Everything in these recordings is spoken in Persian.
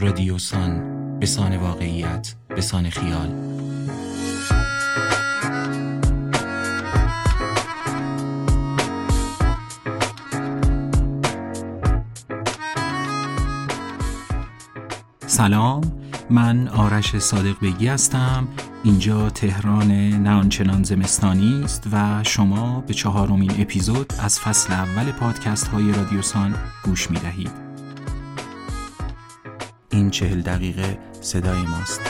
رادیوسان بسان واقعیت بسان خیال. سلام من آرش صادق بگی هستم. اینجا تهران نه آنچنان زمستانی است و شما به چهارمین اپیزود از فصل اول پادکست های رادیوسان گوش می دهید این چهل دقیقه صدای ماست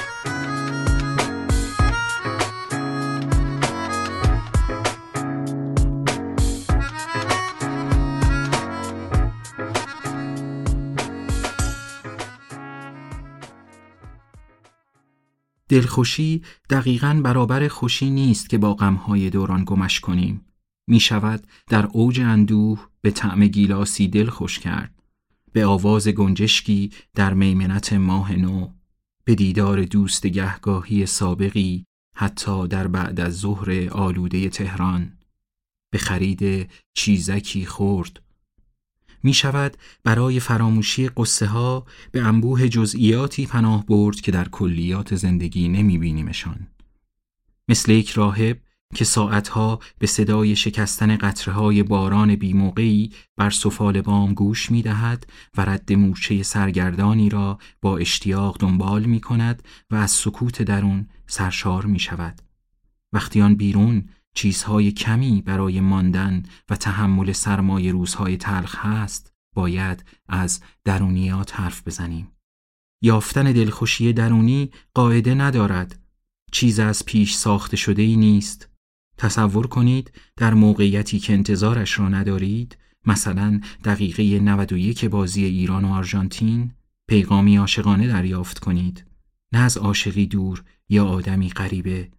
دلخوشی دقیقا برابر خوشی نیست که با غمهای دوران گمش کنیم. می شود در اوج اندوه به طعم گیلاسی دل خوش کرد. به آواز گنجشکی در میمنت ماه نو. به دیدار دوست گهگاهی سابقی حتی در بعد از ظهر آلوده تهران. به خرید چیزکی خورد می شود برای فراموشی قصه ها به انبوه جزئیاتی پناه برد که در کلیات زندگی نمی بینیمشان. مثل یک راهب که ساعتها به صدای شکستن قطره های باران بیموقعی بر سفال بام گوش می دهد و رد مورچه سرگردانی را با اشتیاق دنبال می کند و از سکوت درون سرشار می شود. وقتی آن بیرون چیزهای کمی برای ماندن و تحمل سرمایه روزهای تلخ هست باید از درونیات حرف بزنیم. یافتن دلخوشی درونی قاعده ندارد. چیز از پیش ساخته شده ای نیست. تصور کنید در موقعیتی که انتظارش را ندارید مثلا دقیقه 91 بازی ایران و آرژانتین پیغامی عاشقانه دریافت کنید. نه از عاشقی دور یا آدمی غریبه.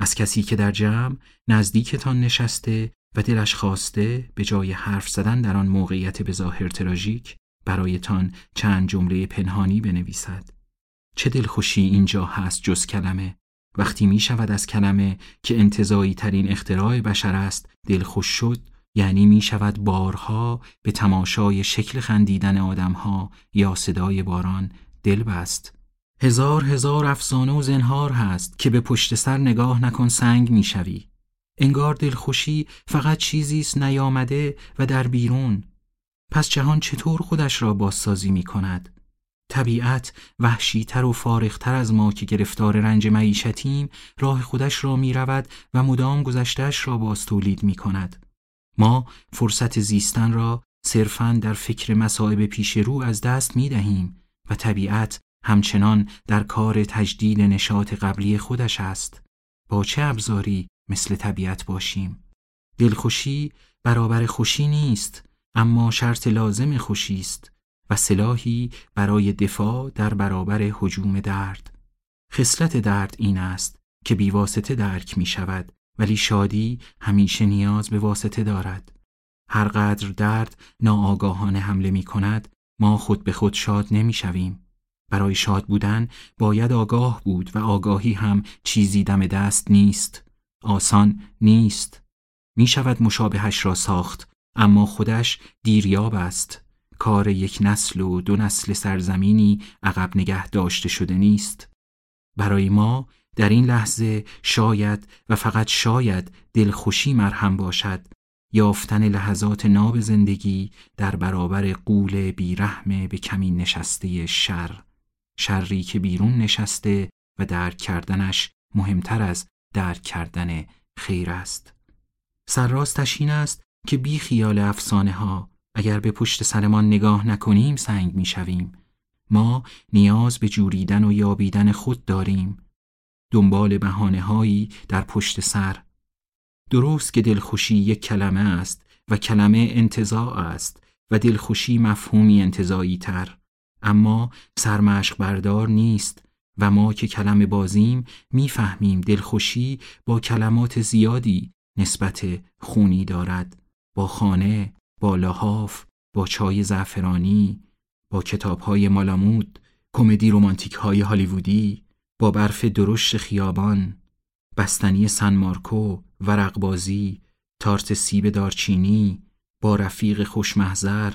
از کسی که در جمع نزدیکتان نشسته و دلش خواسته به جای حرف زدن در آن موقعیت به ظاهر تراژیک برایتان چند جمله پنهانی بنویسد. چه دلخوشی اینجا هست جز کلمه؟ وقتی می شود از کلمه که انتظایی ترین اختراع بشر است دلخوش شد یعنی می شود بارها به تماشای شکل خندیدن آدمها یا صدای باران دل بست هزار هزار افسانه و زنهار هست که به پشت سر نگاه نکن سنگ می‌شوی. انگار دلخوشی فقط چیزی است نیامده و در بیرون. پس جهان چطور خودش را بازسازی می کند؟ طبیعت وحشیتر و فارغتر از ما که گرفتار رنج معیشتیم راه خودش را می رود و مدام گذشتش را باز تولید می کند. ما فرصت زیستن را صرفاً در فکر مسائب پیش رو از دست می دهیم و طبیعت همچنان در کار تجدید نشاط قبلی خودش است. با چه ابزاری مثل طبیعت باشیم؟ دلخوشی برابر خوشی نیست اما شرط لازم خوشی است. و سلاحی برای دفاع در برابر حجوم درد. خصلت درد این است که بیواسطه درک می شود ولی شادی همیشه نیاز به واسطه دارد. هر قدر درد ناآگاهانه حمله می کند ما خود به خود شاد نمی شویم. برای شاد بودن باید آگاه بود و آگاهی هم چیزی دم دست نیست آسان نیست. می شود مشابهش را ساخت اما خودش دیریاب است. کار یک نسل و دو نسل سرزمینی عقب نگه داشته شده نیست. برای ما در این لحظه شاید و فقط شاید دلخوشی مرهم باشد یافتن لحظات ناب زندگی در برابر قول بیرحم به کمین نشسته شر شری که بیرون نشسته و درک کردنش مهمتر از درک کردن خیر است. سرراستش این است که بی خیال افسانه ها اگر به پشت سرمان نگاه نکنیم سنگ می شویم. ما نیاز به جوریدن و یابیدن خود داریم. دنبال بهانه هایی در پشت سر. درست که دلخوشی یک کلمه است و کلمه انتظاع است و دلخوشی مفهومی انتظایی تر اما سرمشق بردار نیست و ما که کلمه بازیم می‌فهمیم دلخوشی با کلمات زیادی نسبت خونی دارد. با خانه، با لحاف، با چای زعفرانی، با کتابهای مالامود، کمدی رومانتیک های هالیوودی، با برف درشت خیابان، بستنی سن مارکو، ورقبازی، تارت سیب دارچینی، با رفیق خوشمحضر،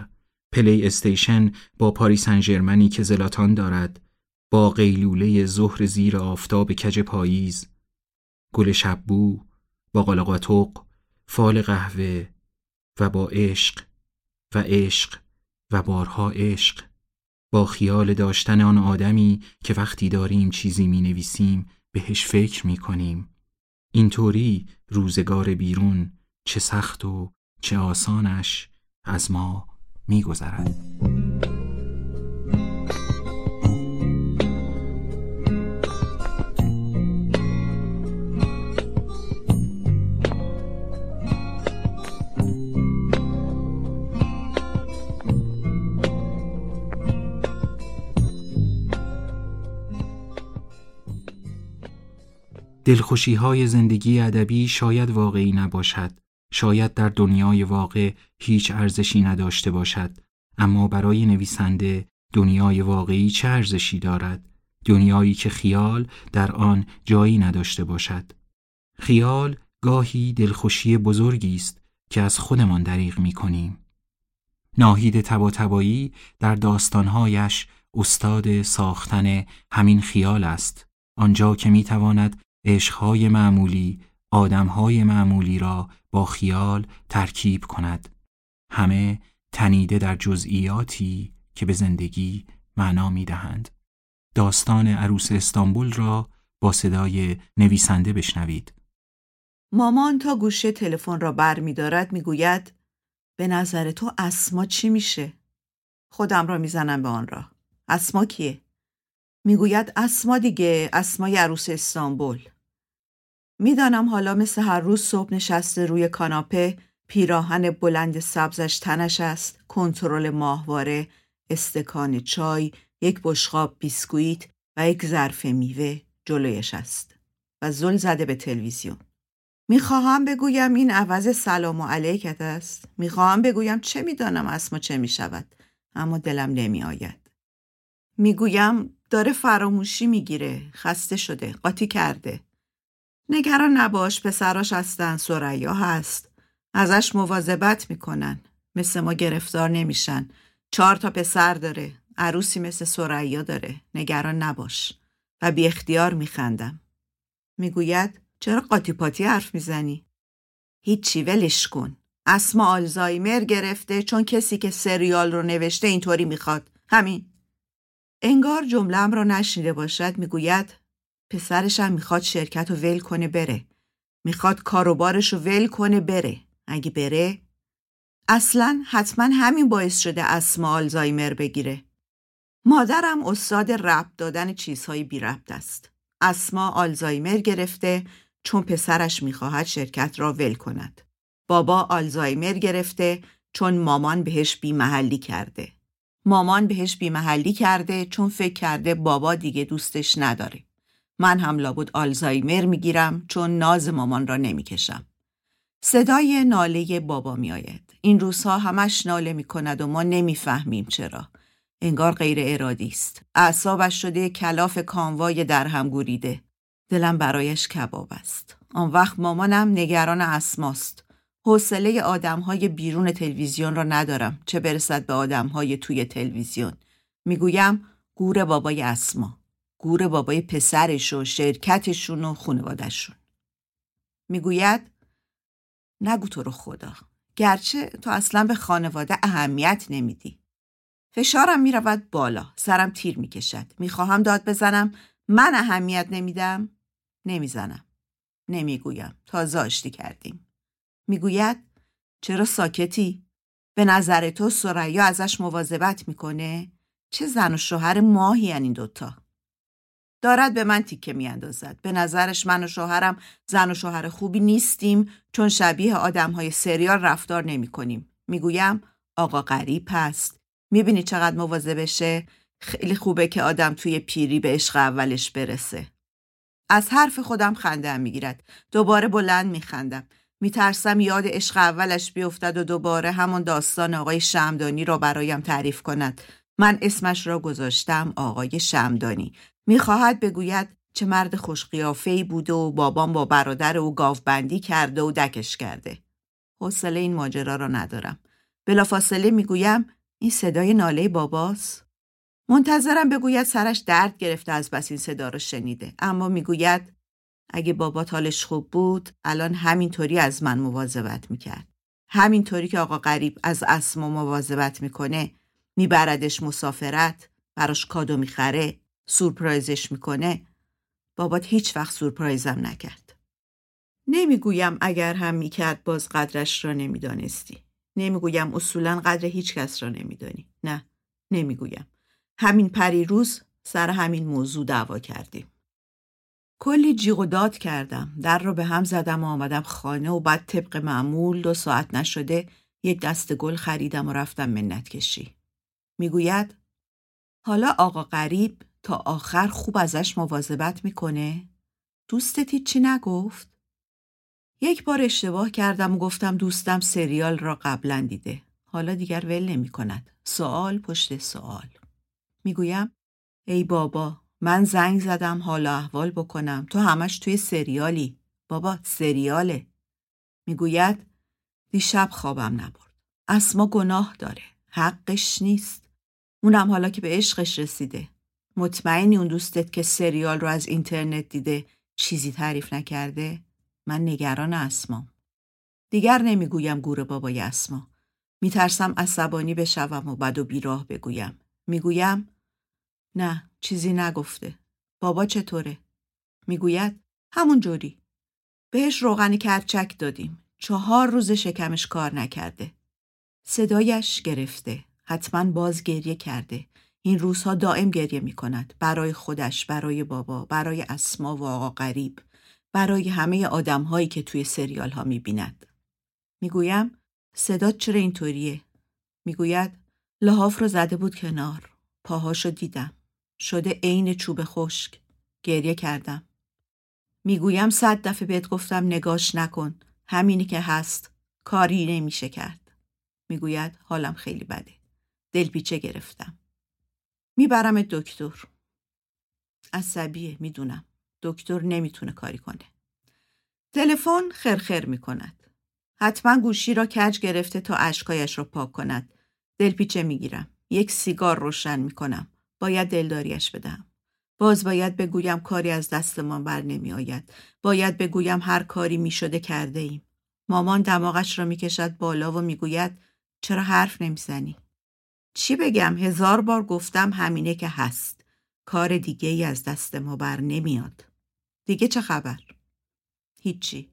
پلی استیشن با پاری سن ژرمنی که زلاتان دارد با قیلوله ظهر زیر آفتاب کج پاییز گل شب‌بو با باقلاقاتق فال قهوه و با عشق و عشق و بارها عشق با خیال داشتن آن آدمی که وقتی داریم چیزی می نویسیم بهش فکر می کنیم اینطوری روزگار بیرون چه سخت و چه آسانش از ما می گذرد. دلخوشی های زندگی ادبی شاید واقعی نباشد. شاید در دنیای واقع هیچ ارزشی نداشته باشد. اما برای نویسنده دنیای واقعی چه ارزشی دارد؟ دنیایی که خیال در آن جایی نداشته باشد. خیال گاهی دلخوشی بزرگی است که از خودمان دریغ می کنیم ناهید تباتبایی در داستانهایش استاد ساختن همین خیال است. آنجا که می تواند عشقهای معمولی آدمهای معمولی را با خیال ترکیب کند همه تنیده در جزئیاتی که به زندگی معنا می دهند. داستان عروس استانبول را با صدای نویسنده بشنوید. مامان تا گوشه تلفن را بر می دارد می گوید به نظر تو اسما چی میشه؟ خودم را می‌زنم به آن را. اسما کیه؟ می‌گوید اسما دیگه اسمای عروس استانبول. می‌دانم حالا مثل هر روز صبح نشسته روی کاناپه پیراهن بلند سبزش تنش است کنترل ماهواره استکان چای یک بشقاب بیسکویت و یک ظرف میوه جلویش است و زل زده به تلویزیون. می‌خواهم بگویم این عوض سلام و علیکت است. می‌خواهم بگویم چه می‌دانم اسما چه می‌شود اما دلم نمیآید. می‌گویم داره فراموشی می‌گیره. خسته شده. قاطی کرده. نگران نباش پسراش هستن. سریا هست. ازش مواظبت می‌کنن. مثل ما گرفتار نمیشن. چهار تا پسر داره. عروسی مثل سریا داره. نگران نباش. و بی اختیار میخندم. می‌گوید چرا قاطی پاتی حرف می‌زنی؟ هیچی ولش کن. اسما آلزایمر گرفته چون کسی که سریال رو نوشته اینطوری می‌خواد. همین. انگار جملم را نشنیده باشد می‌گوید پسرش هم می‌خواد شرکت رو ول کنه بره. می‌خواد کاروبارش رو ول کنه بره. اگه بره اصلا حتما همین باعث شده اسما آلزایمر بگیره. مادرم استاد ربط دادن چیزهای بی ربط است. اسما آلزایمر گرفته چون پسرش می‌خواهد شرکت را ول کند. بابا آلزایمر گرفته چون مامان بهش بیمحلی کرده. مامان بهش بیمحلی کرده چون فکر کرده بابا دیگه دوستش نداره. من هم لابد آلزایمر می‌گیرم چون ناز مامان را نمی‌کشم. صدای ناله بابا میآید. این روزها همش ناله می‌کند و ما نمی‌فهمیم چرا. انگار غیر ارادی است. اعصابش شده کلاف کانوای در هم گوریده. دلم برایش کباب است. آن وقت مامانم نگران اسماست. حوصله آدمهای بیرون تلویزیون را ندارم چه برسد به آدمهای توی تلویزیون. می‌گویم گور بابای اسما. گور بابای پسرش و شرکتشون و خانوادشون می‌گوید نگو تو رو خدا گرچه تو اصلا به خانواده اهمیت نمیدی. فشارم می‌رود بالا سرم تیر می‌کشد. می‌خواهم داد بزنم من اهمیت نمیدم؟ نمی‌زنم. نمی‌گویم. تازه آشتی کردیم. می‌گوید چرا ساکتی؟ به نظر تو سریا ازش مواظبت می‌کنه؟ چه زن و شوهر ماهی این دوتا؟ دارد به من تیکه میاندازد. به نظرش من و شوهرم زن و شوهر خوبی نیستیم چون شبیه آدم های سریال رفتار نمی کنیم. می‌گویم آقا غریب هست. می‌بینی چقدر مواظب بشه خیلی خوبه که آدم توی پیری به عشق اولش برسه. از حرف خودم خنده می‌گیرد. دوباره بلند میخندم. میترسم یاد عشق اولش بیفتد و دوباره همون داستان آقای شمدانی را برایم تعریف کند من اسمش را گذاشتم آقای شمدانی می‌خواهد بگوید چه مرد خوشقیافهای بوده و بابام با برادر او گاوبندی کرده و دکش کرده. حوصله این ماجرا را ندارم. بلافاصله می‌گویم این صدای ناله باباست منتظرم بگوید سرش درد گرفته از بس این صدا رو شنیده اما می‌گوید اگه بابا حالش خوب بود الان همینطوری از من مواظبت می‌کرد. همینطوری که آقا غریب از اسما مواظبت می‌کنه میبردش مسافرت براش کادو می‌خره سورپرایزش می‌کنه. بابات هیچ وقت سورپرایزم نکرد. نمی‌گویم اگر هم می‌کرد باز قدرش را نمی‌دانستی. نمی‌گویم اصولا قدر هیچ کس را نمیدانی. نه نمی‌گویم. همین پری روز سر همین موضوع دعوا کردیم. کلی جیغ و داد کردم. در رو به هم زدم و آمدم خانه و بعد طبق معمول دو ساعت نشده یک دست گل خریدم و رفتم منت کشی. می‌گوید حالا آقا غریب تا آخر خوب ازش مواظبت می‌کنه؟ دوستت چی نگفت؟ یک بار اشتباه کردم و گفتم دوستم سریال را قبلا دیده. حالا دیگر ول نمی کند سوال پشت سوال. می‌گویم ای بابا من زنگ زدم حالا احوال بکنم. تو همش توی سریالی. بابا سریاله. می‌گوید دیشب خوابم نبرد. اسما گناه داره. حقش نیست. اونم حالا که به عشقش رسیده. مطمئنی اون دوستت که سریال رو از اینترنت دیده چیزی تعریف نکرده؟ من نگران اسمام دیگر نمی‌گویم گور بابای اسما میترسم عصبانی بشوم و بد و بیراه بگویم. می‌گویم نه چیزی نگفته. بابا چطوره؟ می‌گوید همون جوری. بهش روغن کرچک دادیم. چهار روز شکمش کار نکرده. صدایش گرفته. حتما باز گریه کرده. این روزها دائم گریه می کند برای خودش برای بابا برای اسما و آقا غریب برای همه آدم هایی که توی سریال ها می بیند می‌گویم صدا چرا اینطوریه؟ می‌گوید لحاف رو زده بود کنار. پاهاشو دیدم. شده عین چوب خشک. گریه کردم. می‌گویم صد دفعه بهت گفتم نگاش نکن. همینی که هست. کاری نمیشه کرد. می‌گوید حالم خیلی بده. دلپیچه گرفتم. می‌برم دکتر. عصبیه می‌دونم. دکتر نمی‌تونه کاری کنه. تلفن خرخر می‌کند. حتما گوشی را کج گرفته تا اشکایش را پاک کند. دلپیچه می‌گیرم. یک سیگار روشن می‌کنم. باید دلداریش بدم. باز باید بگویم کاری از دستمان بر نمی آید. باید بگویم هر کاری می شده کرده ایم. مامان دماغش را می کشد بالا و می گوید چرا حرف نمی‌زنی؟ چی بگم هزار بار گفتم همینه که هست. کار دیگه ای از دست ما بر نمیاد. دیگه چه خبر؟ هیچی.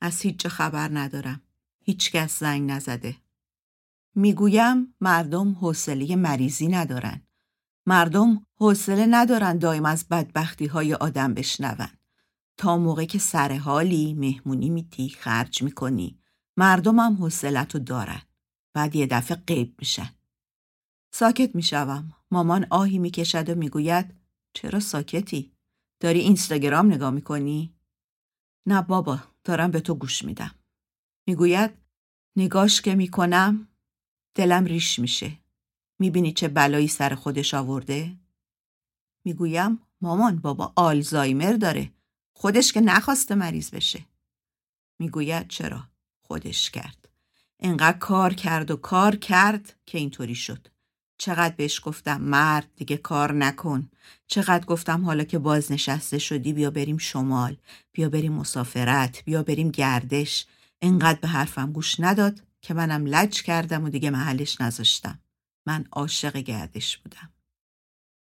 از هیچ خبر ندارم. هیچ کس زنگ نزده. می‌گویم مردم حوصله مریضی ندارن. مردم حوصله ندارن دائم از بدبختی های آدم بشنون. تا موقع که سر حالی مهمونی میتی خرج می‌کنی مردم هم حوصلتو دارن. بعد یه دفعه قیب میشن. ساکت می‌شوم. مامان آهی می‌کشد و می‌گوید چرا ساکتی؟ داری اینستاگرام نگاه می‌کنی؟ نه بابا دارم به تو گوش میدم. می‌گوید نگاش که می‌کنم دلم ریش میشه. می‌بینی چه بلایی سر خودش آورده؟ می‌گویم مامان بابا آلزایمر داره. خودش که نخواسته مریض بشه. می‌گوید چرا؟ خودش کرد. انقدر کار کرد و کار کرد که اینطوری شد. چقدر بهش گفتم مرد دیگه کار نکن. چقدر گفتم حالا که بازنشسته شدی بیا بریم شمال. بیا بریم مسافرت. بیا بریم گردش. انقدر به حرفم گوش نداد که منم لج کردم و دیگه محلش نذاشتم. من عاشق گردش بودم.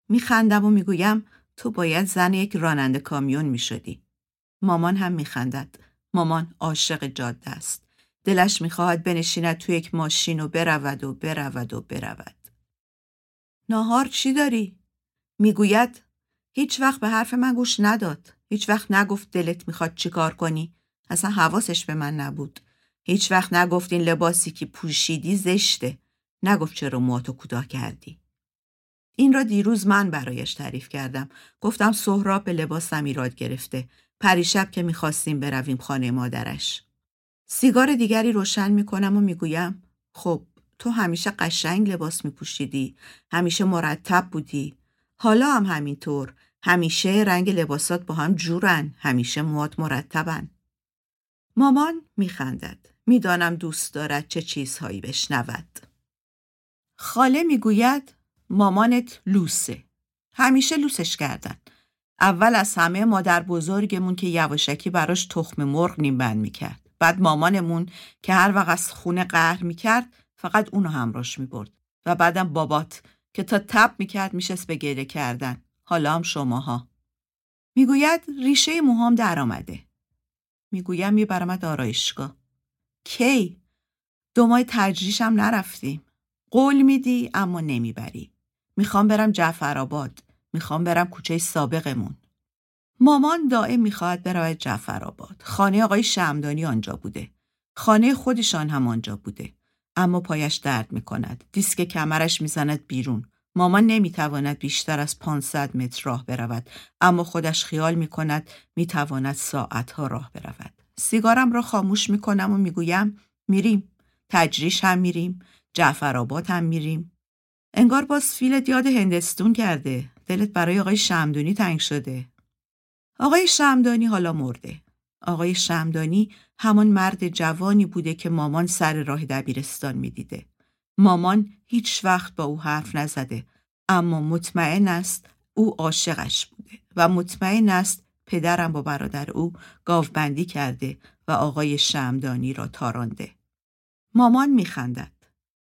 میخندم و می‌گویم تو باید زن یک راننده کامیون می‌شدی. مامان هم میخندد. مامان عاشق جاده است. دلش می‌خواهد بنشیند تو یک ماشین و برود و برود و برود. ناهار چی داری؟ می‌گوید هیچ وقت به حرف من گوش نداد. هیچ وقت نگفت دلت می‌خواد چیکار کنی. اصلا حواسش به من نبود. هیچ وقت نگفت این لباسی که پوشیدی زشته. نگفت چرا مواتو کوتاه کردی. این را دیروز من برایش تعریف کردم. گفتم سهراب به لباسم ایراد گرفته. پریشب که می‌خواستیم برویم خانه مادرش. سیگار دیگری روشن می‌کنم و می‌گویم خب تو همیشه قشنگ لباس میپوشیدی. همیشه مرتب بودی. حالا هم همینطور. همیشه رنگ لباسات با هم جورن. همیشه موات مرتبن. مامان میخندد. می‌دانم دوست دارد چه چیزهایی بشنود. خاله می‌گوید مامانت لوسه. همیشه لوسش کردن. اول از همه مادر بزرگمون که یواشکی براش تخم مرغ نیم بند می‌کرد. بعد مامانمون که هر وقت از خونه قهر می‌کرد فقط اونو همراش می‌برد. و بعدم بابات که تا تب می‌کرد میشست به گریه کردن. حالا هم شماها. می‌گوید ریشه موهام در آمده. می‌گویم میبرمت آرایشگاه. کی؟ دو ماه تجریشم نرفتیم. قول میدی اما نمی‌بری. می‌خوام برم جعفرآباد. می‌خوام برم کوچه سابقمون. مامان دائم می‌خواهد برود جعفرآباد. خانه آقای شمدانی آنجا بوده. خانه خودشان هم آنجا بوده. اما پایش درد می‌کند. دیسک کمرش می‌زند بیرون. مامان نمی‌تواند بیشتر از 500 متر راه برود. اما خودش خیال می‌کند می‌تواند ساعتها راه برود. سیگارم را خاموش می‌کنم و می‌گویم میریم. تجریش هم میریم. جعفرآباد هم میریم. انگار باز فیلت یاد هندستون کرده. دلت برای آقای شمدانی تنگ شده. آقای شمدانی حالا مرده. آقای شمدانی همان مرد جوانی بوده که مامان سر راه دبیرستان می‌دیده. مامان هیچ وقت با او حرف نزده اما مطمئن است او عاشقش بوده و مطمئن است پدرم با برادر او گاوبندی کرده و آقای شمدانی را تارانده. مامان میخندد.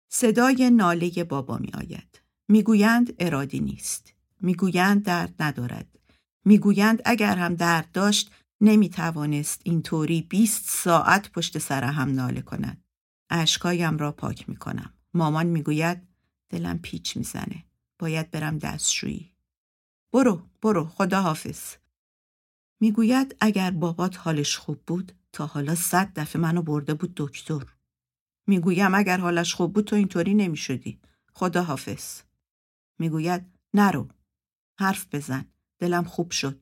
صدای ناله بابا می آید. می‌گویند ارادی نیست. می‌گویند درد ندارد. می‌گویند اگر هم درد داشت نمی توانست اینطوری 20 ساعت پشت سر هم ناله کند. اشکایم را پاک می کنم. مامان می‌گوید دلم پیچ می‌زنه. باید برم دستشویی. برو برو خدا حافظ. می‌گوید اگر بابات حالش خوب بود تا حالا صد دفعه منو برده بود دکتر. می‌گویم اگر حالش خوب بود تو اینطوری نمی‌شدی. خدا حافظ. می‌گوید نرو. حرف بزن. دلم خوب شد.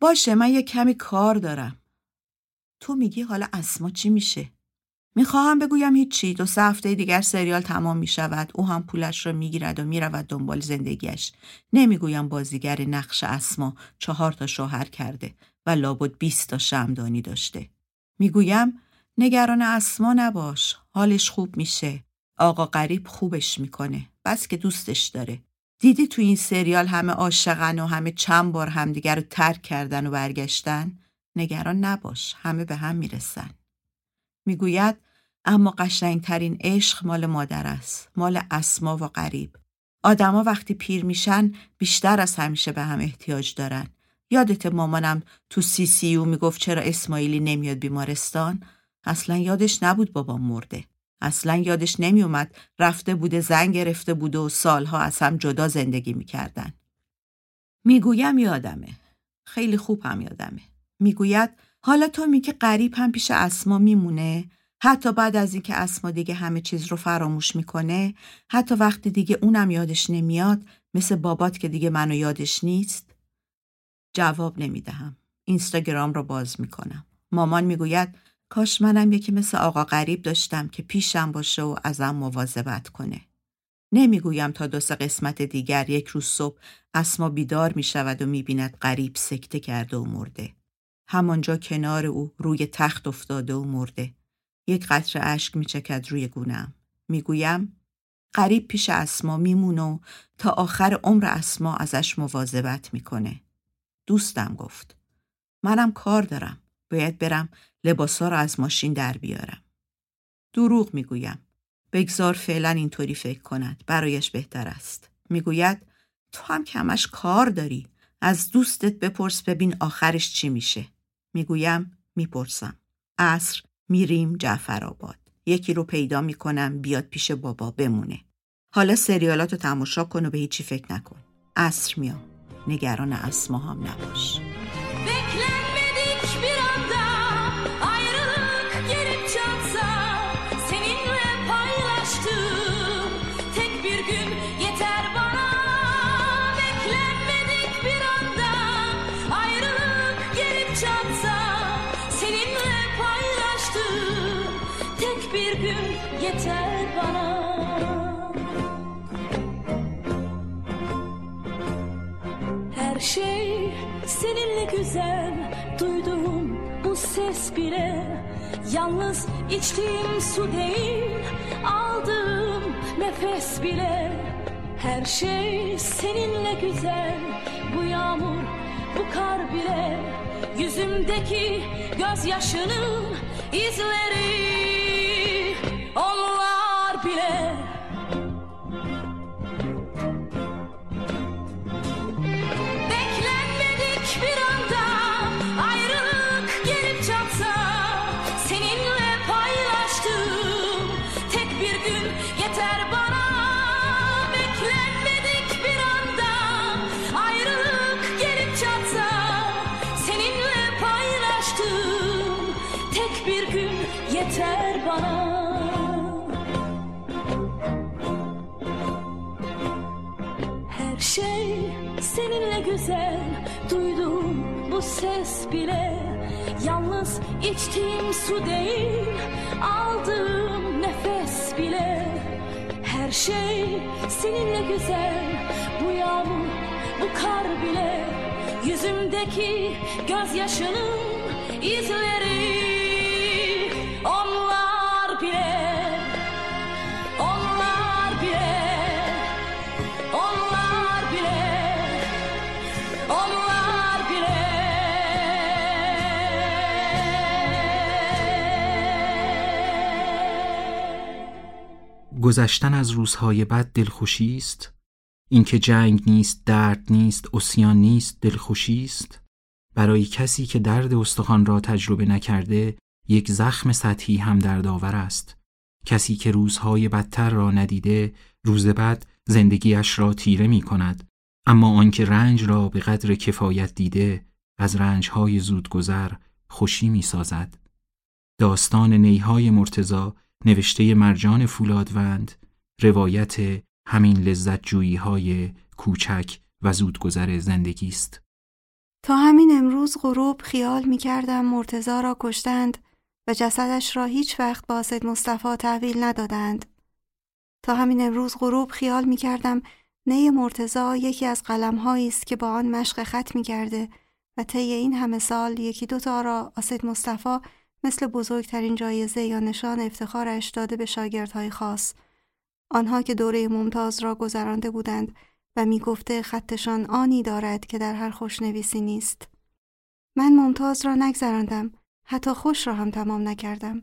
باشه من یه کمی کار دارم. تو میگی حالا اسما چی میشه؟ می‌خواهم بگویم هیچی دو سه هفته دیگر سریال تمام می‌شود او هم پولش را می‌گیرد و می‌رود دنبال زندگیش نمی‌گویم بازیگر نقش اسما چهار تا شوهر کرده و لابد بیست تا شمدانی داشته می‌گویم نگران اسما نباش حالش خوب میشه. آقا غریب خوبش می‌کنه. بس که دوستش داره. دیدی تو این سریال همه عاشقن و همه چند بار همدیگر رو ترک کردن و برگشتن؟ نگران نباش همه به هم می‌رسن. می‌گوید اما قشنگترین عشق مال مادر است مال اسما و غریب. آدما وقتی پیر میشن بیشتر از همیشه به هم احتیاج دارن. یادت مامانم تو سی سی او می‌گفت چرا اسماعیلی نمیاد بیمارستان؟ اصلا یادش نبود بابا مرده. اصلا یادش نمیومد رفته بوده زن گرفته بوده و سالها از هم جدا زندگی می‌کردن. می‌گویم یادمه. خیلی خوب هم یادمه. می‌گوید حالا تو میگه قریب هم پیش اسما میمونه؟ حتی بعد از اینکه اسما دیگه همه چیز رو فراموش می‌کنه حتی وقتی دیگه اونم یادش نمیاد مثل بابات که دیگه منو یادش نیست؟ جواب نمی‌دهم. اینستاگرام رو باز می‌کنم. مامان می‌گوید کاش منم یکی مثل آقا غریب داشتم که پیشم باشه و ازم مواظبت کنه نمی‌گویم تا دو سه قسمت دیگر یک روز صبح اسما بیدار می شود و می بیند غریب سکته کرده و مرده. همانجا کنار او روی تخت افتاده و مرده. یک قطره اشک می چکد روی گونم. می‌گویم قریب پیش اسما میمونه و تا آخر عمر اسما ازش مواظبت می‌کنه. دوستم گفت. منم کار دارم. باید برم لباسا رو از ماشین در بیارم. دروغ می‌گویم. بگذار فعلا اینطوری فکر کند. برایش بهتر است. می‌گوید تو هم کمش کار داری. از دوستت بپرس ببین آخرش چی میشه. می‌گویم می‌پرسم. عصر میریم جعفرآباد. یکی رو پیدا می‌کنم بیاد پیش بابا بمونه. حالا سریالاتو تماشا کن و به هیچی فکر نکن. عصر میام. نگران اسما هم نباش. Güzel Duyduğum bu ses bile Yalnız içtiğim su değil Aldığım nefes bile. Her şey seninle güzel Bu yağmur, bu kar bile. Yüzümdeki gözyaşının izleri Onlar bile bile Yalnız içtiğim su değil Aldığım nefes bile. Her şey seninle güzel Bu yağmur, bu kar bile. Yüzümdeki gözyaşının izleri گذشتن از روزهای بد دلخوشی است؟ اینکه جنگ نیست درد نیست اسیان نیست دلخوشی است؟ برای کسی که درد استخوان را تجربه نکرده یک زخم سطحی هم دردآور است. کسی که روزهای بدتر را ندیده روز بعد زندگیش را تیره می کند. اما آنکه رنج را به قدر کفایت دیده از رنجهای زودگذر خوشی می سازد. داستان نیهای مرتزا نوشته مرجان فولادوند روایت همین لذت جویی های کوچک و زودگذر زندگی است. تا همین امروز غروب خیال می کردم مرتزا را کشتند و جسدش را هیچ وقت با سید مصطفی تحویل ندادند. تا همین امروز غروب خیال می کردم نی مرتزا یکی از قلمهایی است که با آن مشق خط می کرده و طی این همه سال یکی دوتا را آسید مصطفی مثل بزرگترین جایزه یا نشان افتخارش داده به شاگردهای خاص. آنها که دوره ممتاز را گذرانده بودند و می گفته خطشان آنی دارد که در هر خوشنویسی نیست. من ممتاز را نگذراندم حتی خوش را هم تمام نکردم.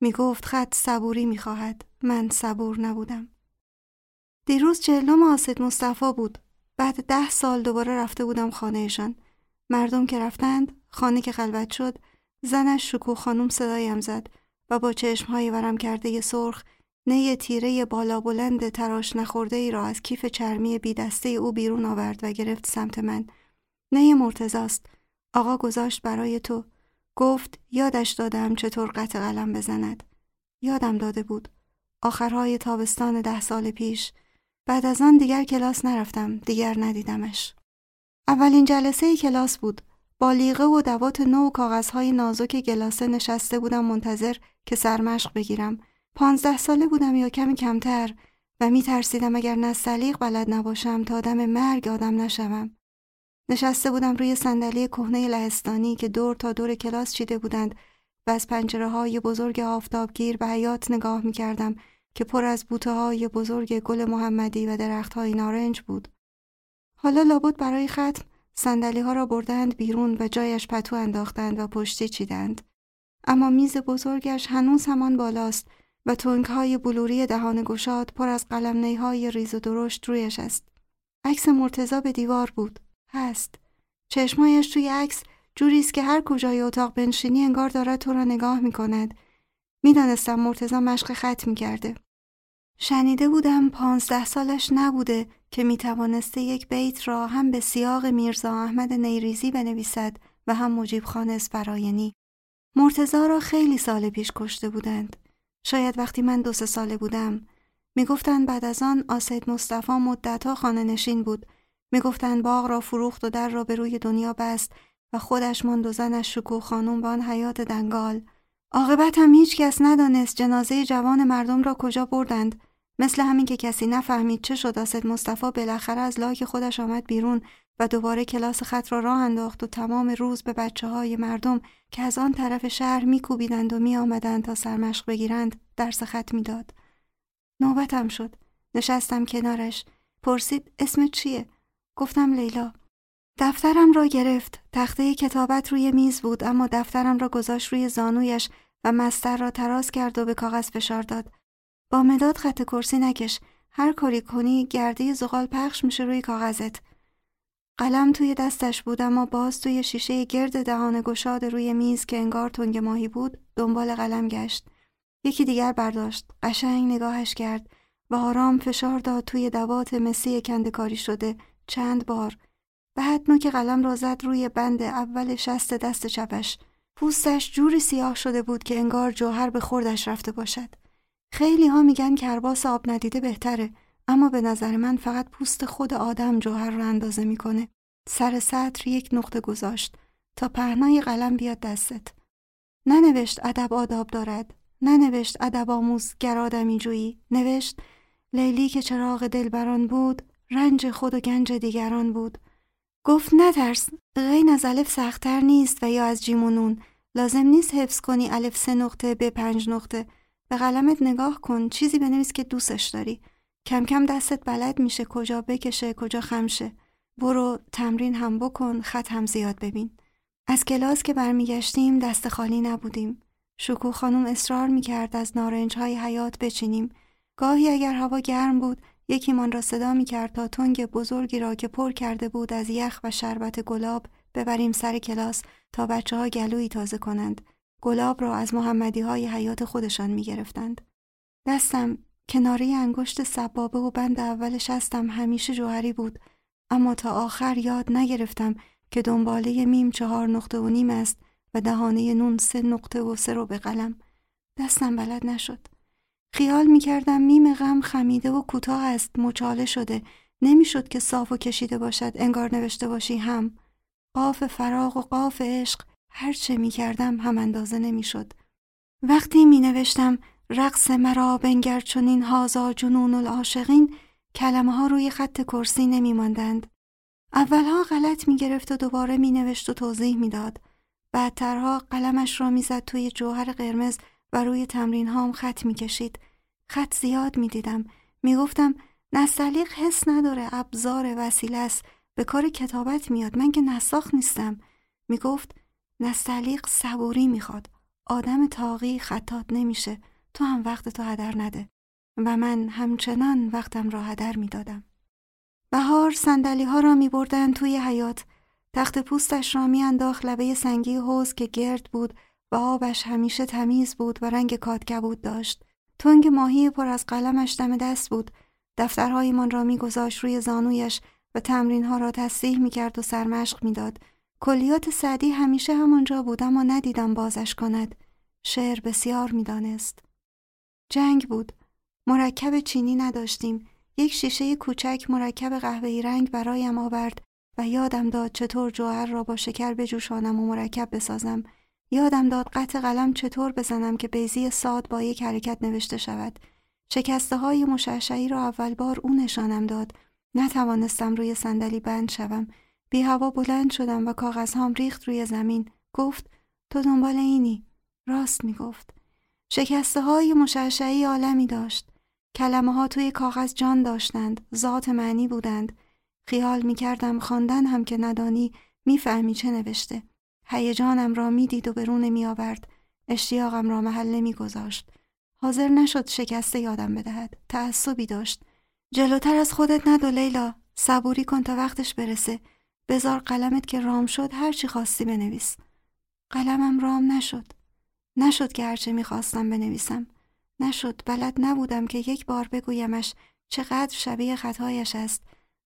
می گفت خط صبوری می خواهد من صبور نبودم. دیروز چهلم آسد مصطفی بود. بعد ده سال دوباره رفته بودم خانهشان. مردم که رفتند خانه که خلوت شد زنش شکوه خانم صدایم زد و با چشمهای ورم کرده سرخ نی تیره بالا بلند تراش نخورده ای را از کیف چرمی بی دسته او بیرون آورد و گرفت سمت من. نی مرتزاست. آقا گذاشت برای تو. گفت یادش دادم چطور قطع قلم بزند. یادم داده بود. آخرهای تابستان ده سال پیش. بعد از آن دیگر کلاس نرفتم. دیگر ندیدمش. اولین جلسه کلاس بود. با لیغه و دوات نو و کاغذهای نازک گلاسه نشسته بودم منتظر که سرمشق بگیرم. پانزده ساله بودم یا کمی کمتر و می ترسیدم اگر نستعلیق بلد نباشم تا آدم مرگ آدم نشوم. نشسته بودم روی صندلی کهنه لهستانی که دور تا دور کلاس چیده بودند و از پنجره های بزرگ آفتابگیر به حیات نگاه می کردم که پر از بوته های بزرگ گل محمدی و درخت های نارنج بود. حالا لابد برای ختم صندلی ها را بردند بیرون و جایش پتو انداختند و پشتی چیدند. اما میز بزرگش هنوز همان بالاست و تونک های بلوری دهان گشاد پر از قلم های ریز و درشت رویش است. عکس مرتزا به دیوار بود. هست. چشمایش توی عکس جوری است که هر کجای اتاق بنشینی انگار دارد تو را نگاه می کند. می‌دانستم مرتزا مشق خط می کرده. شنیده بودم پانزده سالش نبوده که می توانسته یک بیت را هم به سیاق میرزا احمد نیریزی بنویسد و هم مجیب خان اسفراینی. مرتزا را خیلی سال پیش کشته بودند. شاید وقتی من دو سه ساله بودم می‌گفتند بعد از آن آسید مصطفی مدتها خانه نشین بود می‌گفتند باغ را فروخت و در را به روی دنیا بست و خودش ماند و زنش شکوه خانم به آن حیات دنگال عاقبت هم هیچ کس ندانست جنازه جوان مردم را کجا بردند مثل همین که کسی نفهمید چه شد آسد مصطفی بالاخره از لاک خودش آمد بیرون و دوباره کلاس خط را راه انداخت و تمام روز به بچه های مردم که از آن طرف شهر میکوبیدند و می آمدند تا سرمشق بگیرند درس خط می‌داد. نوبتم شد. نشستم کنارش. پرسید اسمت چیه؟ گفتم لیلا. دفترم را گرفت. تخته کتابت روی میز بود اما دفترم را گذاشت روی زانویش و مستر را تراز کرد و به کاغذ فشار داد. با مداد خط کرسی نکش. هر کاری کنی گرده زغال پخش میشه روی کاغذت. قلم توی دستش بود اما باز توی شیشه گرد دهان گشاد روی میز که انگار تنگ ماهی بود دنبال قلم گشت. یکی دیگر برداشت. قشنگ نگاهش کرد. و آرام فشار داد توی دوات مسی کندکاری شده. چند بار. بعد نوک قلم را زد روی بند اول شست دست چپش. پوستش جوری سیاه شده بود که انگار جوهر به خوردش رفته باشد. خیلی ها میگن کرباس آب ندیده بهتره اما به نظر من فقط پوست خود آدم جوهر رو اندازه می‌کنه. سر سطر یک نقطه گذاشت. تا پهنای قلم بیاد دستت. ننوشت ادب آداب دارد. ننوشت ادب آموز گر آدمی جویی. نوشت لیلی که چراغ دلبران بود رنج خود و گنج دیگران بود. گفت نترس غین از الف سختتر نیست و یا از جیم و نون. لازم نیست حفظ کنی الف سه نقطه به پنج نقطه. به قلمت نگاه کن چیزی بنویس که دوستش داری. کم کم دستت بلد میشه کجا بکشه کجا خمشه. برو تمرین هم بکن خط هم زیاد ببین. از کلاس که برمیگشتیم دست خالی نبودیم. شکو خانم اصرار می‌کرد از نارنج های حیات بچینیم. گاهی اگر هوا گرم بود یکیمان را صدا می کرد تا تنگ بزرگی را که پر کرده بود از یخ و شربت گلاب ببریم سر کلاس تا بچه ها گلویی تازه کنند. گلاب را از محمدی های حیات خودشان می گرفتند. دستم کناری انگشت سبابه و بند اول شستم همیشه جوهری بود اما تا آخر یاد نگرفتم که دنباله میم چهار نقطه و نیم است و دهانه نون سه نقطه و سه رو به قلم. دستم بلد نشد. خیال می‌کردم میم غم خمیده و کوتاه است مچاله شده. نمی‌شد که صاف و کشیده باشد انگار نوشته باشی هم. قاف فراغ و قاف عشق هرچه می‌کردم هم اندازه نمی‌شد وقتی می نوشتم رقص مرا بنگر چنین هازا جنون العاشقین کلمه ها روی خط کرسی نمی ماندند. اولها غلط می گرفت و دوباره می نوشت و توضیح می داد. بعدترها قلمش را می زد توی جوهر قرمز و روی تمرین هام خط می کشید. خط زیاد می دیدم. می گفتم نستعلیق حس نداره ابزار وسیله است. به کار کتابت میاد من که نساخ نیستم. می گفت نستعلیق صبوری می‌خواد. آدم تاقی خطات نمیشه. تو هم وقت تو هدر نده. و من همچنان وقتم را هدر می دادم. بهار سندلی ها را می بردن توی حیات. تخت پوستش را می انداخت لبه سنگی حوز که گرد بود و آبش همیشه تمیز بود و رنگ کاتکبود داشت. تنگ ماهی پر از قلمش دم دست بود. دفترهایمان را میگذاشت روی زانویش و تمرینها را تصحیح می‌کرد و سرمشق می‌داد. کلیات سعدی همیشه همانجا بود اما ندیدم بازش کند. شعر بسیار می‌دانست. جنگ بود. مرکب چینی نداشتیم. یک شیشه کوچک مرکب قهوه‌ای رنگ برایم آورد و یادم داد چطور جوهر را با شکر بجوشانم و مرکب بسازم. یادم داد قطع قلم چطور بزنم که بیزی ساد با یک حرکت نوشته شود. شکسته های مشعشعی را اول بار او نشانم داد. نتوانستم روی صندلی بند شوم. بی هوا بلند شدم و کاغذهام ریخت روی زمین. گفت تو دنبال اینی. راست می گفت. شکسته های مشعشعی عالمی داشت. کلمه ها توی کاغذ جان داشتند. ذات معنی بودند. خیال می کردم خواندن هم که ندانی می‌فهمی چه نوشته. هیجانم را می‌دید و برون نمی آورد. اشتیاقم را محل نمی گذاشت. حاضر نشد شکسته یادم بدهد. تعصبی داشت. جلوتر از خودت ندو لیلا. صبوری کن تا وقتش برسه. بزار قلمت که رام شد هر چی خواستی بنویس. قلمم رام نشد. نشد که هرچه می‌خواستم بنویسم. نشد بلد نبودم که یک بار بگویمش چقدر شبیه خطایش است.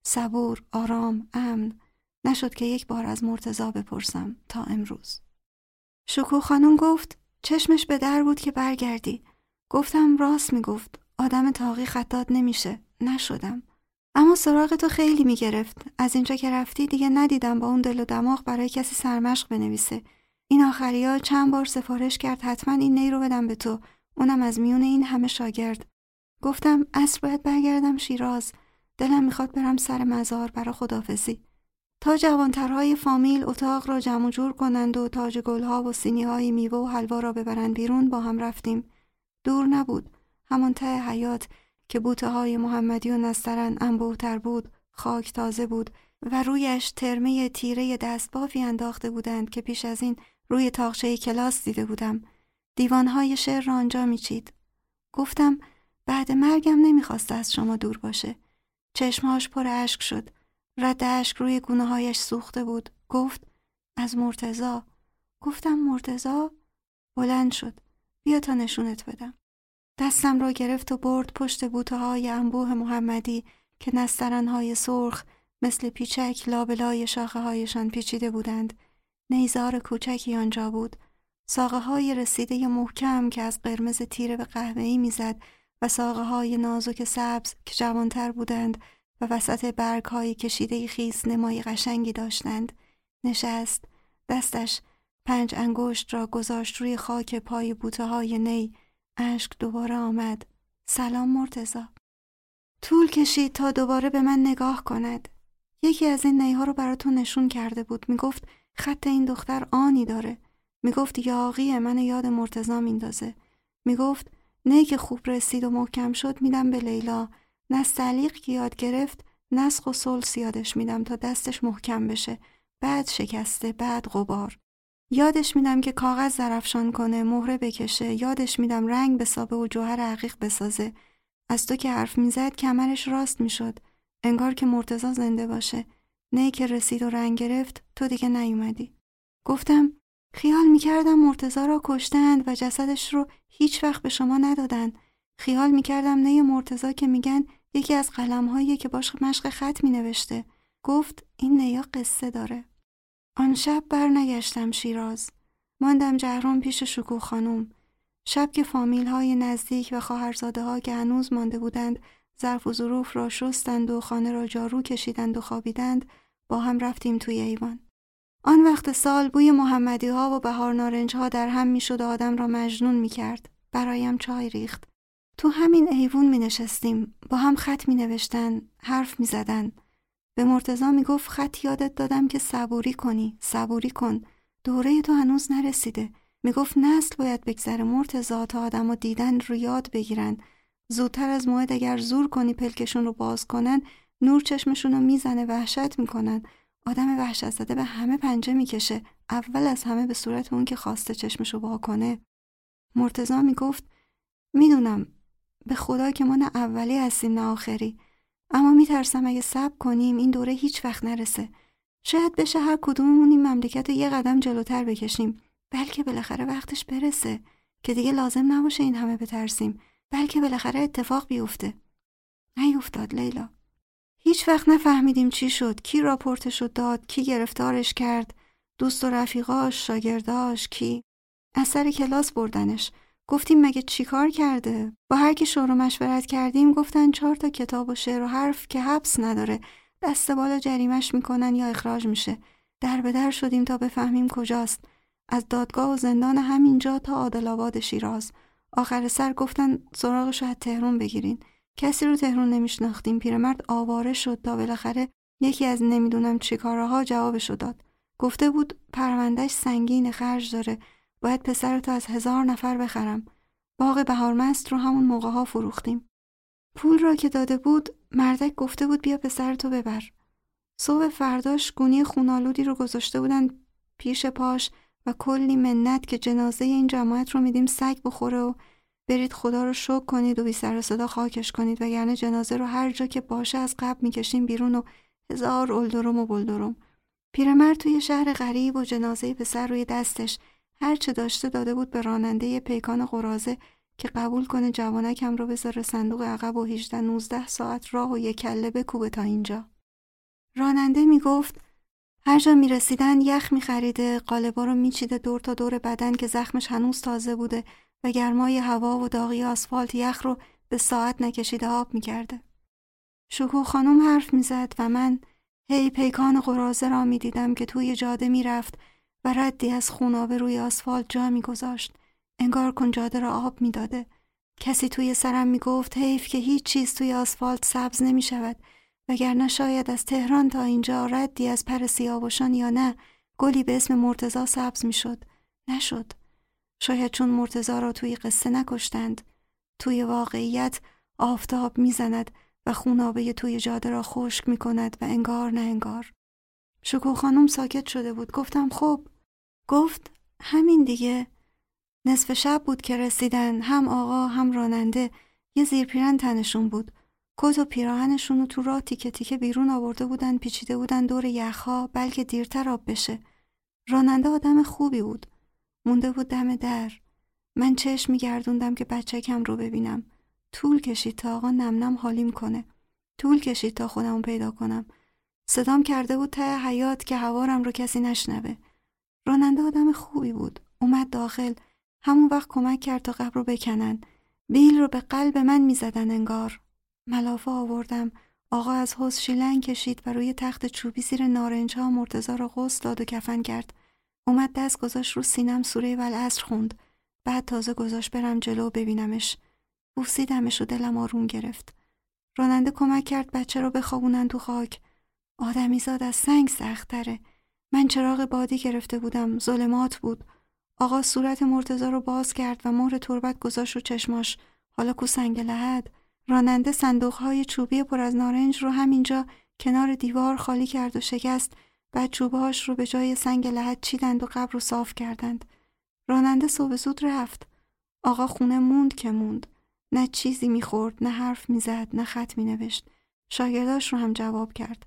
صبور، آرام، امن. نشد که یک بار از مرتزا بپرسم تا امروز. شکو خانم گفت چشمش به در بود که برگردی. گفتم راست می‌گفت. آدم تاقی خطات نمیشه. نشدم. اما سراغ تو خیلی می‌گرفت. از اینجا که رفتی دیگه ندیدم با اون دل و دماغ برای کسی سرمشق بنویسه. این آخریا چند بار سفارش کرد حتما این نی رو بدم به تو. اونم از میون این همه شاگرد. گفتم اصر باید برگردم شیراز. دلم می‌خواد برم سر مزار برا خدافزی. تا جوانترهای فامیل اتاق را جمع جور کنند و تاج گلها و سینی های میوه و حلوا را ببرند بیرون با هم رفتیم. دور نبود. همان ته حیات که بوته های محمدی و نسترن انبوهتر بود خاک تازه بود و رویش ترمه تیره دستبافی انداخته بودند که پیش از این روی تاخچه کلاس دیده بودم. دیوانهای شعر را آنجا میچید. گفتم بعد مرگم نمی‌خواست از شما دور باشه. چشمهاش پر اشک شد. رد اشک روی گونه هایش سوخته بود. گفت از مرتزا گفتم مرتزا بلند شد. بیا تا نشونت بدم. دستم را گرفت و برد پشت بوته های انبوه محمدی که نسترنهای سرخ مثل پیچک لابلای شاخه هایشان پیچیده بودند. نیزار کوچکی آنجا بود. ساقه های رسیده محکم که از قرمز تیره به قهوه‌ای می‌زد و ساقه های نازک سبز که جوانتر بودند و وسط برگ های کشیده خیس نمای قشنگی داشتند. نشست. دستش پنج انگشت را گذاشت روی خاک پای بوته های نی. اشک دوباره آمد. سلام مرتزا. طول کشید تا دوباره به من نگاه کند. یکی از این نیها رو براتون نشون کرده بود. می‌گفت خط این دختر آنی داره. می‌گفت یاقی من یاد مرتزا میندازه. می‌گفت نی که خوب رسید و محکم شد میدم به لیلا. نه سلیق که یاد گرفت نسخ و سلس یادش میدم تا دستش محکم بشه. بعد شکسته بعد غبار. یادش میدم که کاغذ زرفشان کنه مهره بکشه. یادش میدم رنگ بسابه و جوهر عقیق بسازه. از تو که حرف می‌زد کمرش راست می‌شد. انگار که مرتزا زنده باشه. نه که رسید و رنگ گرفت تو دیگه نیومدی. گفتم خیال می‌کردم مرتزا را کشتند و جسدش رو هیچ وقت به شما ندادن. خیال می‌کردم نه مرتزا که میگن یکی از قلمهایی که باش مشق خط مینوشته. گفت این نیا قصه داره. آن شب برنگشتم شیراز ماندم جهرم پیش شکوه خانم شب که فامیل های نزدیک و خواهرزاده ها که هنوز مانده بودند ظرف و ظروف را شستند و خانه را جارو کشیدند و خوابیدند با هم رفتیم توی ایوان آن وقت سال بوی محمدی ها و بهار نارنج ها در هم می‌شد و آدم را مجنون می کرد. برایم چای ریخت. تو همین ایوون می نشستیم. با هم خط می نوشتن. حرف می زدن. به مرتزا می گفت خط یادت دادم که صبوری کنی. صبوری کن. دوره تو هنوز نرسیده. می گفت نسل باید بگذره مرتزا تا آدم و دیدن رو یاد بگیرن. زودتر از موعد اگر زور کنی پلکشون رو باز کنن نور چشمشون رو می‌زنه وحشت می‌کنن آدم وحشت زده به همه پنجه می‌کشه اول از همه به صورت اون که خواسته چشمشو وا کنه مرتزا می‌گفت می‌دونم به خدا که ما نه اولی هستیم نه آخری اما میترسم اگه صبر کنیم این دوره هیچ وقت نرسه. شاید بشه هر کدوممون این مملکت رو یه قدم جلوتر بکشیم. بلکه بالاخره وقتش برسه که دیگه لازم نباشه این همه بترسیم. بلکه بالاخره اتفاق بیفته. نیفتاد لیلا. هیچ وقت نفهمیدیم چی شد کی راپورتشو داد کی گرفتارش کرد. دوست و رفیقاش شاگرداش کی؟ از سر کلاس بردنش. گفتیم مگه چی کار کرده؟ با هر کی شور و مشورت کردیم گفتن چهار تا کتاب و شعر و حرف که حبس نداره. دست بالا جریمش می‌کنن یا اخراج میشه. در به در شدیم تا بفهمیم کجاست. از دادگاه و زندان همینجا تا عادل آباد شیراز. آخر سر گفتن سراغش از تهرون بگیرین. کسی رو تهرون نمیشناختیم. پیرمرد آواره شد تا بالاخره یکی از نمی‌دونم چیکارها جوابشو داد. گفته بود پروندهش سنگین خرج داره. باید پسرتو از هزار نفر بخرم. باغ بهارمست رو همون موقع ها فروختیم. پول را که داده بود مردک گفته بود بیا پسرتو ببر. صبح فرداش گونی خونالودی رو گذاشته بودن پیش پاش و کلی منت که جنازه این جماعت رو میدیم سگ بخوره و برید خدا رو شکر کنید و بی سر صدا خاکش کنید. وگرنه جنازه رو هر جا که باشه از قبل می‌کشیم بیرون و هزار اولدروم و بلدروم. پیرمرد توی شهر غریب و جنازه پسر روی دستش. هر چه داشته داده بود به راننده پیکان قرازه که قبول کنه جوانکم رو بذاره صندوق عقب و 18 19 ساعت راه و یک کله بکوبه تا اینجا راننده می‌گفت هر جا می رسیدن یخ می خریده قالبا رو می چیده دور تا دور بدن که زخمش هنوز تازه بوده و گرمای هوا و داغی آسفالت یخ رو به ساعت نکشیده آب می کرده. شکوه خانم حرف می زد و من هی پیکان قرازه را می دیدم که توی جاده می رفت و ردی از خونابه روی آسفالت جا می گذاشت. انگار کن جاده را آب می داده. کسی توی سرم می گفت حیف که هیچ چیز توی آسفالت سبز نمی شود وگرنه شاید از تهران تا اینجا ردی از پر سیاوشان یا نه گلی به اسم مرتزا سبز می‌شد نشد شاید چون مرتزا را توی قصه نکشتند توی واقعیت آفتاب می‌زند و خونابه توی جاده را خشک می کند و انگار نه انگار. شکو خانم ساکت شده بود. گفتم خب. گفت همین دیگه. نصف شب بود که رسیدن هم آقا هم راننده یه زیرپیرن تنشون بود. کت و پیراهنشون رو تو راه تیکه تیکه بیرون آورده بودن پیچیده بودن دور یخها بلکه دیرتر آب بشه. راننده آدم خوبی بود. مونده بود دم در. من چشم میگردوندم که بچه کم رو ببینم. طول کشید تا آقا نم نم حالیم کنه. طول کشید تا خودمو پیدا کنم. صدام کرده بود ته حیات که هوارم رو کسی نشنوه. راننده آدم خوبی بود. اومد داخل. همون وقت کمک کرد تا قبر رو بکنن. بیل رو به قلب من می‌زدن انگار. ملافه آوردم. آقا از حوز شیلنگ کشید و روی تخت چوبی زیر نارنج ها مرتزا رو غسل داد و کفن کرد. اومد دست گذاشت رو سینم سوره والعصر خوند. بعد تازه گذاشت برم جلو ببینمش. بوسیدمش و دلم آروم گرفت. راننده کمک کرد بچه رو بخوابونن تو خاک. آدمیزاد از سنگ سختره. من چراغ بادی گرفته بودم. ظلمات بود. آقا صورت مرتزا رو باز کرد و مهر تربت گذاشت رو چشماش. حالا کو سنگ لحد. راننده صندوقهای چوبی پر از نارنج رو همینجا کنار دیوار خالی کرد و شکست بعد چوبهاش رو به جای سنگ لحد چیدند و قبر رو صاف کردند. راننده صبح زود رفت. آقا خونه موند که موند. نه چیزی می‌خورد، نه حرف می‌زد، نه خط مینوشت. شاگرداش رو هم جواب کرد.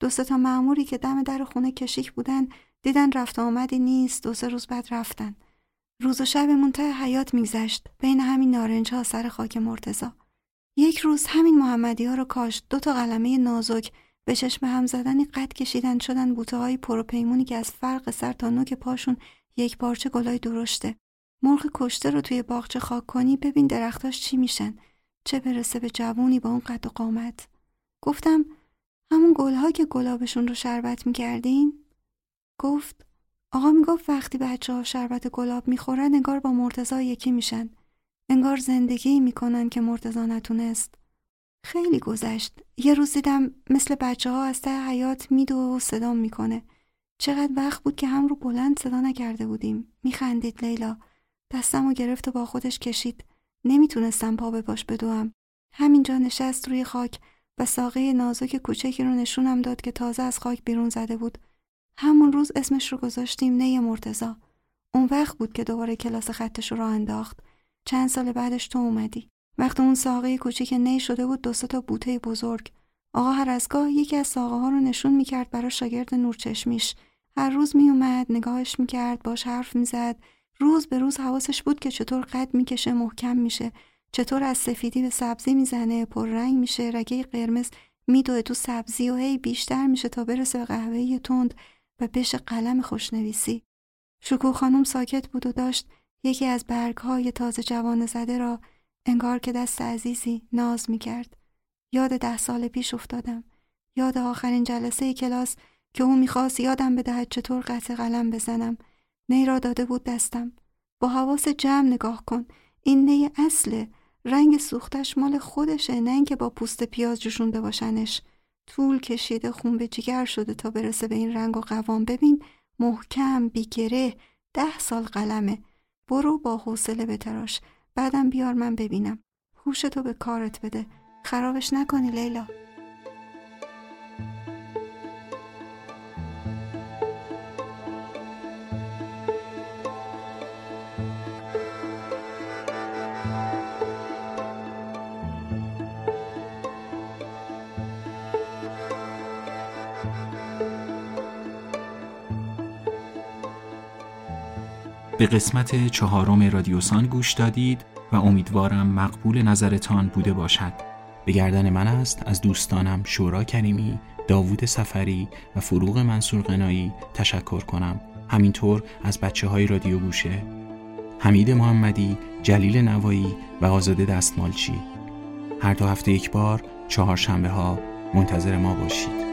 دو تا معموری که دم در خونه کشیک بودن دیدن رفت آمدی نیست دو سه روز بعد رفتن. روز و شب ته حیات میگذشت بین همین نارنج ها سر خاک مرتزا. یک روز همین محمدی ها رو کاشت دو تا قلمه نازک به چشم هم زدنی قد کشیدن شدن بوته های پروپیمونی که از فرق سر تا نوک پاشون یک پارچه گلای درشته. مرغ کشته رو توی باغچه خاک کنی ببین درختاش چی میشن. چه برسه به جوونی با اون قد و قامت. گفتم همون گلها که گلابشون رو شربت می‌کردین؟ گفت آقا می‌گفت وقتی بچه ها شربت گلاب می‌خورن انگار با مرتزا یکی میشن. انگار زندگی می‌کنن که مرتزا نتونست. خیلی گذشت. یه روز دیدم مثل بچه ها از ته حیات میدو و صدا می‌کنه. چقدر وقت بود که هم رو بلند صدا نکرده بودیم. میخندید لیلا. دستم و گرفت و با خودش کشید. نمی‌تونستم پا به باش بدوم. همینجا نشست روی خاک و ساقه نازک کوچکی رو نشونم داد که تازه از خاک بیرون زده بود. همون روز اسمش رو گذاشتیم نی مرتزا. اون وقت بود که دوباره کلاس خطش رو انداخت. چند سال بعدش تو اومدی. وقتی اون ساقه کوچیک نی شده بود دو تا بوته بزرگ. آقا هر از گاه یکی از ساقه ها رو نشون می‌کرد برای شاگرد نورچشمیش. هر روز میومد نگاهش می‌کرد باش حرف می‌زد روز به روز حواسش بود که چطور قد می‌کشه محکم میشه چطور از سفیدی به سبزی می‌زنه؟ پررنگ میشه. رگه قرمز میدوه تو سبزی و هی بیشتر میشه تا برسه به قهوه‌ای تند و بشه قلم خوشنویسی. شکو خانم ساکت بود و داشت یکی از برگهای تازه جوان زده را انگار که دست عزیزی ناز می‌کرد. یاد ده سال پیش افتادم. یاد آخرین جلسه کلاس که او می‌خواست یادم بدهد چطور قطع قلم بزنم. نی را داده بود دستم. با حواس جمع نگاه کن. این نی اصله. رنگ سوختش مال خودشه نه اینکه با پوست پیاز جوشونده باشنش طول کشیده خون به جگر شده تا برسه به این رنگ و قوام. ببین محکم بیگره ده سال قلمه. برو با حوصله بتراش بعدم بیار من ببینم. هوشتو به کارت بده. خرابش نکنی لیلا. به قسمت چهارم رادیوسان گوش دادید و امیدوارم مقبول نظرتان بوده باشد. به گردن من است از دوستانم شورا کریمی، داوود سفری و فروغ منصور قنایی تشکر کنم. همینطور از بچه های رادیو گوشه. حمید محمدی، جلیل نوایی و آزاده دستمالچی. هر دو هفته یک بار چهارشنبه ها منتظر ما باشید.